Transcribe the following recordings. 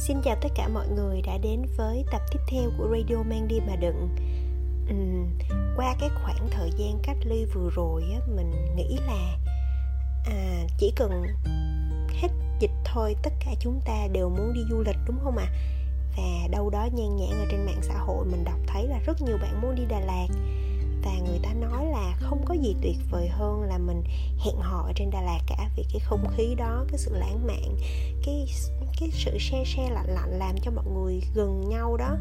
Xin chào tất cả mọi người đã đến với tập tiếp theo của Radio Mang Đi Mà Đựng uhm, Qua cái khoảng thời gian cách ly vừa rồi á, mình nghĩ là à, chỉ cần hết dịch thôi tất cả chúng ta đều muốn đi du lịch đúng không ạ? À? Và đâu đó nhan nhãn ở trên mạng xã hội mình đọc thấy là rất nhiều bạn muốn đi Đà Lạt và người ta nói là không có gì tuyệt vời hơn là mình hẹn hò ở trên Đà Lạt cả, vì cái không khí đó, cái sự lãng mạn, cái cái sự xe xe lạnh lạnh làm cho mọi người gần nhau đó,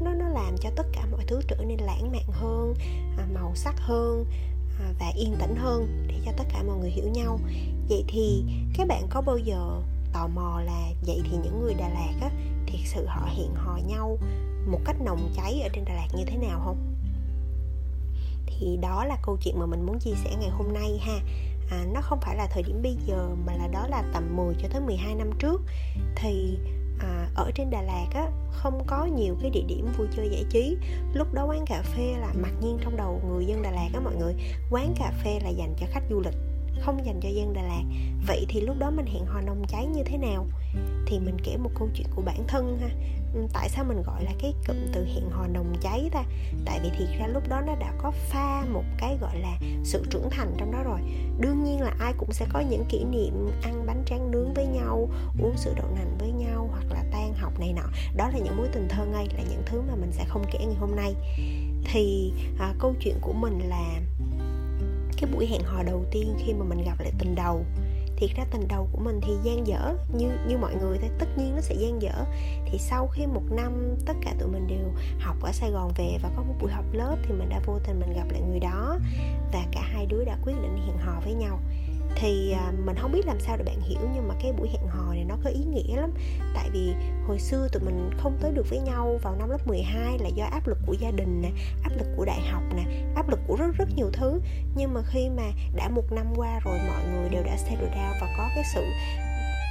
nó nó làm cho tất cả mọi thứ trở nên lãng mạn hơn à, màu sắc hơn à, và yên tĩnh hơn để cho tất cả mọi người hiểu nhau. Vậy thì các bạn có bao giờ tò mò là vậy thì những người Đà Lạt á, thiệt sự họ hẹn hò nhau một cách nồng cháy ở trên Đà Lạt như thế nào không? Thì đó là câu chuyện mà mình muốn chia sẻ ngày hôm nay ha. À, nó không phải là thời điểm bây giờ mà là đó là tầm 10 cho tới 12 năm trước. Thì à, ở trên Đà Lạt á không có nhiều cái địa điểm vui chơi giải trí. Lúc đó quán cà phê là mặc nhiên trong đầu người dân Đà Lạt á mọi người. Quán cà phê là dành cho khách du lịch không dành cho dân Đà Lạt. Vậy thì lúc đó mình hẹn hò nồng cháy như thế nào? Thì mình kể một câu chuyện của bản thân ha. Ừ, tại sao mình gọi là cái cụm từ hẹn hò nồng cháy ta? Tại vì thiệt ra lúc đó nó đã có pha một cái gọi là sự trưởng thành trong đó rồi. Đương nhiên là ai cũng sẽ có những kỷ niệm ăn bánh tráng nướng với nhau uống sữa đậu nành với nhau hoặc là tan học này nọ. Đó là những mối tình thơ ngây là những thứ mà mình sẽ không kể ngày hôm nay. Thì à, câu chuyện của mình là cái buổi hẹn hò đầu tiên khi mà mình gặp lại tình đầu. Thiệt ra tình đầu của mình thì gian dở, như như mọi người thôi, tất nhiên nó sẽ gian dở. Thì sau khi một năm, tất cả tụi mình đều học ở sài gòn về và có một buổi học lớp thì mình đã vô tình mình gặp lại người đó. Và cả hai đứa đã quyết định hẹn hò với nhau thì à, mình không biết làm sao để bạn hiểu nhưng mà cái buổi hẹn hò này nó có ý nghĩa lắm. Tại vì hồi xưa tụi mình không tới được với nhau vào năm lớp 12 là do áp lực của gia đình nè áp lực của đại học nè áp lực của rất rất nhiều thứ. Nhưng mà khi mà đã một năm qua rồi mọi người đều đã settle down và có cái sự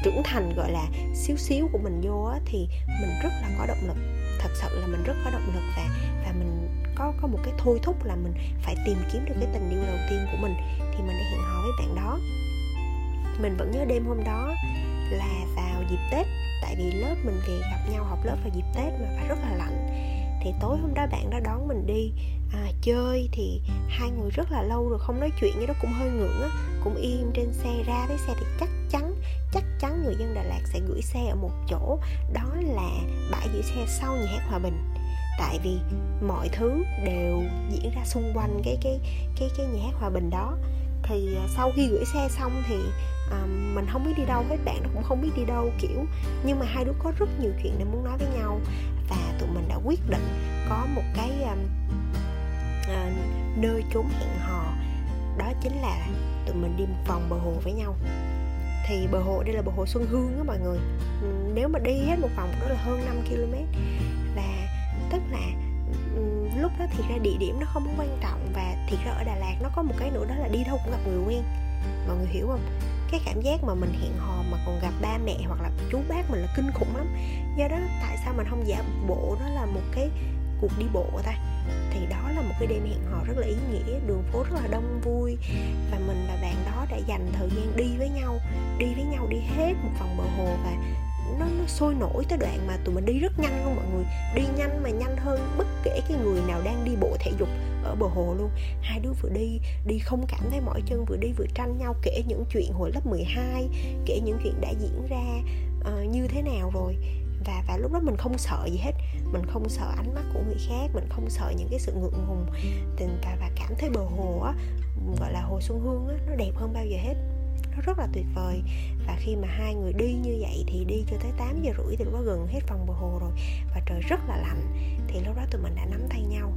trưởng thành gọi là xíu xíu của mình vô á, thì mình rất là có động lực. Thật sự là mình rất có động lực và và mình có có một cái thôi thúc là mình phải tìm kiếm được cái tình yêu đầu tiên của mình. Thì mình đã hẹn hò với bạn đó. Mình vẫn nhớ đêm hôm đó là vào dịp tết tại vì lớp mình về gặp nhau học lớp vào dịp tết mà phải rất là lạnh. Thì tối hôm đó bạn đó đón mình đi à, chơi thì hai người rất là lâu rồi không nói chuyện như đó cũng hơi ngượng á cũng im trên xe ra. Với xe thì chắc chắn chắc chắn người dân Đà Lạt sẽ gửi xe ở một chỗ đó là bãi giữ xe sau nhà hát Hòa Bình. Tại vì mọi thứ đều diễn ra xung quanh cái cái cái cái nhà hát hòa bình đó thì à, sau khi gửi xe xong thì à, mình không biết đi đâu hết bạn nó cũng không biết đi đâu kiểu nhưng mà hai đứa có rất nhiều chuyện để muốn nói với nhau. Và tụi mình đã quyết định có một cái à, à, nơi trốn hẹn hò. Đó chính là tụi mình đi một vòng bờ hồ với nhau. Thì bờ hồ đây là bờ hồ Xuân Hương đó mọi người. Nếu mà đi hết một vòng đó là hơn 5 km đó thì ra địa điểm nó không quan trọng và thiệt ra ở Đà Lạt nó có một cái nữa đó là đi đâu cũng gặp người quen. Mọi người hiểu không? Cái cảm giác mà mình hẹn hò mà còn gặp ba mẹ hoặc là chú bác mình là kinh khủng lắm. Do đó tại sao mình không giả bộ đó là một cái cuộc đi bộ ta? Thì đó là một cái đêm hẹn hò rất là ý nghĩa, đường phố rất là đông vui và mình và bạn đó đã dành thời gian đi với nhau, đi với nhau đi hết một vòng bờ hồ và nó nó sôi nổi tới đoạn mà tụi mình đi rất nhanh luôn mọi người. Đi nhanh mà nhanh hơn bất kể cái người nào đang đi bộ thể dục ở bờ hồ luôn. Hai đứa vừa đi đi không cảm thấy mỏi chân vừa đi vừa tranh nhau kể những chuyện hồi lớp 12 kể những chuyện đã diễn ra uh, như thế nào rồi. Và và lúc đó mình không sợ gì hết. Mình không sợ ánh mắt của người khác mình không sợ những cái sự ngượng ngùng. Tình và và cảm thấy bờ hồ á gọi là hồ xuân hương á nó đẹp hơn bao giờ hết nó rất là tuyệt vời. Và khi mà hai người đi như vậy thì đi cho tới 8 giờ rưỡi thì lúc đó gần hết vòng bờ hồ rồi. Và trời rất là lạnh. Thì lúc đó tụi mình đã nắm tay nhau.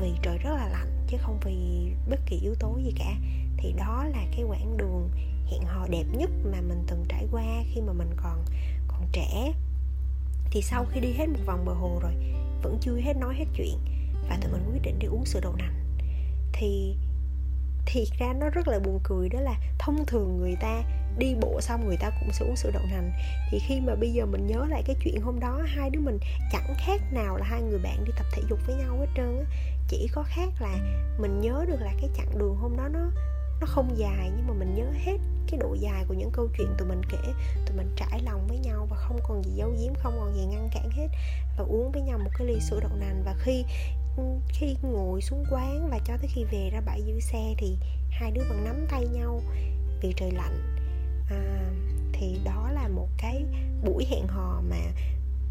Vì trời rất là lạnh, chứ không vì bất kỳ yếu tố gì cả. Thì đó là cái quãng đường hẹn hò đẹp nhất mà mình từng trải qua khi mà mình còn còn trẻ. Thì sau khi đi hết một vòng bờ hồ rồi, vẫn chưa hết nói hết chuyện. Và tụi mình quyết định đi uống sữa đậu nành. Thì thiệt ra nó rất là buồn cười, đó là thông thường người ta đi bộ xong người ta cũng sẽ uống sữa đậu nành. Thì khi mà bây giờ mình nhớ lại cái chuyện hôm đó, hai đứa mình chẳng khác nào là hai người bạn đi tập thể dục với nhau hết trơn á. Chỉ có khác là mình nhớ được là cái chặng đường hôm đó nó nó không dài nhưng mà mình nhớ hết cái độ dài của những câu chuyện tụi mình kể. Tụi mình trải lòng với nhau và không còn gì giấu giếm không còn gì ngăn cản hết. Và uống với nhau một cái ly sữa đậu nành. Và khi khi ngồi xuống quán và cho tới khi về ra bãi giữ xe thì hai đứa vẫn nắm tay nhau vì trời lạnh. À, thì đó là một cái buổi hẹn hò mà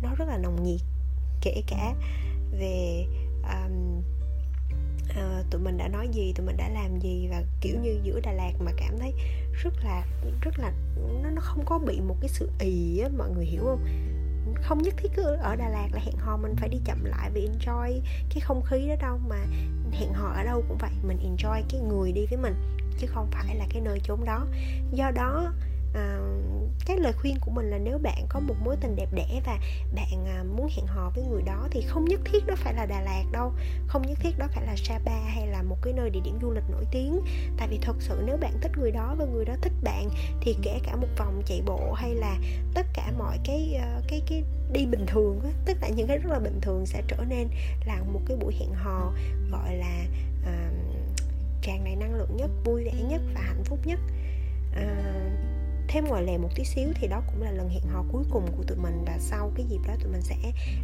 nó rất là nồng nhiệt kể cả về um, uh, tụi mình đã nói gì tụi mình đã làm gì và kiểu như giữa Đà Lạt mà cảm thấy rất là rất là nó nó không có bị một cái sự ì á mọi người hiểu không? Không nhất thiết cứ ở Đà Lạt là hẹn hò mình phải đi chậm lại vì enjoy cái không khí đó đâu mà hẹn hò ở đâu cũng vậy mình enjoy cái người đi với mình chứ không phải là cái nơi chốn đó. Do đó cái lời khuyên của mình là nếu bạn có một mối tình đẹp đẽ và bạn à, muốn hẹn hò với người đó thì không nhất thiết đó phải là Đà Lạt đâu. Không nhất thiết đó phải là Sapa hay là một cái nơi địa điểm du lịch nổi tiếng. Tại vì thật sự nếu bạn thích người đó và người đó thích bạn thì kể cả một vòng chạy bộ hay là tất cả mọi cái ờ, cái cái đi bình thường á tất cả những cái rất là bình thường sẽ trở nên là một cái buổi hẹn hò gọi là uh, tràn đầy năng lượng nhất vui vẻ nhất và hạnh phúc nhất. Uh, thêm ngoài lề một tí xíu thì đó cũng là lần hẹn hò cuối cùng của tụi mình và sau cái dịp đó tụi mình sẽ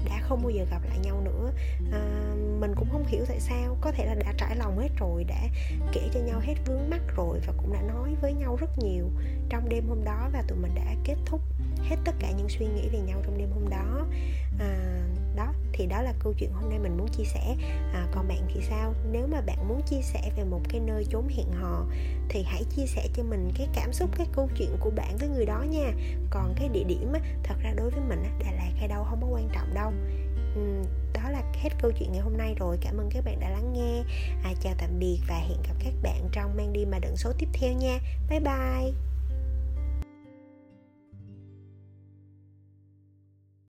đã không bao giờ gặp lại nhau nữa. À, mình cũng không hiểu tại sao có thể là đã trải lòng hết rồi đã kể cho nhau hết vướng mắt rồi và cũng đã nói với nhau rất nhiều trong đêm hôm đó và tụi mình đã kết thúc hết tất cả những suy nghĩ về nhau trong đêm hôm đó. À, đó thì đó là câu chuyện hôm nay mình muốn chia sẻ. À, còn bạn thì sao? Nếu mà bạn muốn chia sẻ về một cái nơi chốn hẹn hò thì hãy chia sẻ cho mình cái cảm xúc cái câu chuyện của bạn với người đó nha. Còn cái địa điểm á, thật ra đối với mình á, Đà Lạt hay đâu không có quan trọng đâu. Uhm, đó là hết câu chuyện ngày hôm nay rồi. Cảm ơn các bạn đã lắng nghe. À, chào tạm biệt và hẹn gặp các bạn trong mang đi mà đựng số tiếp theo nha. Bye bye.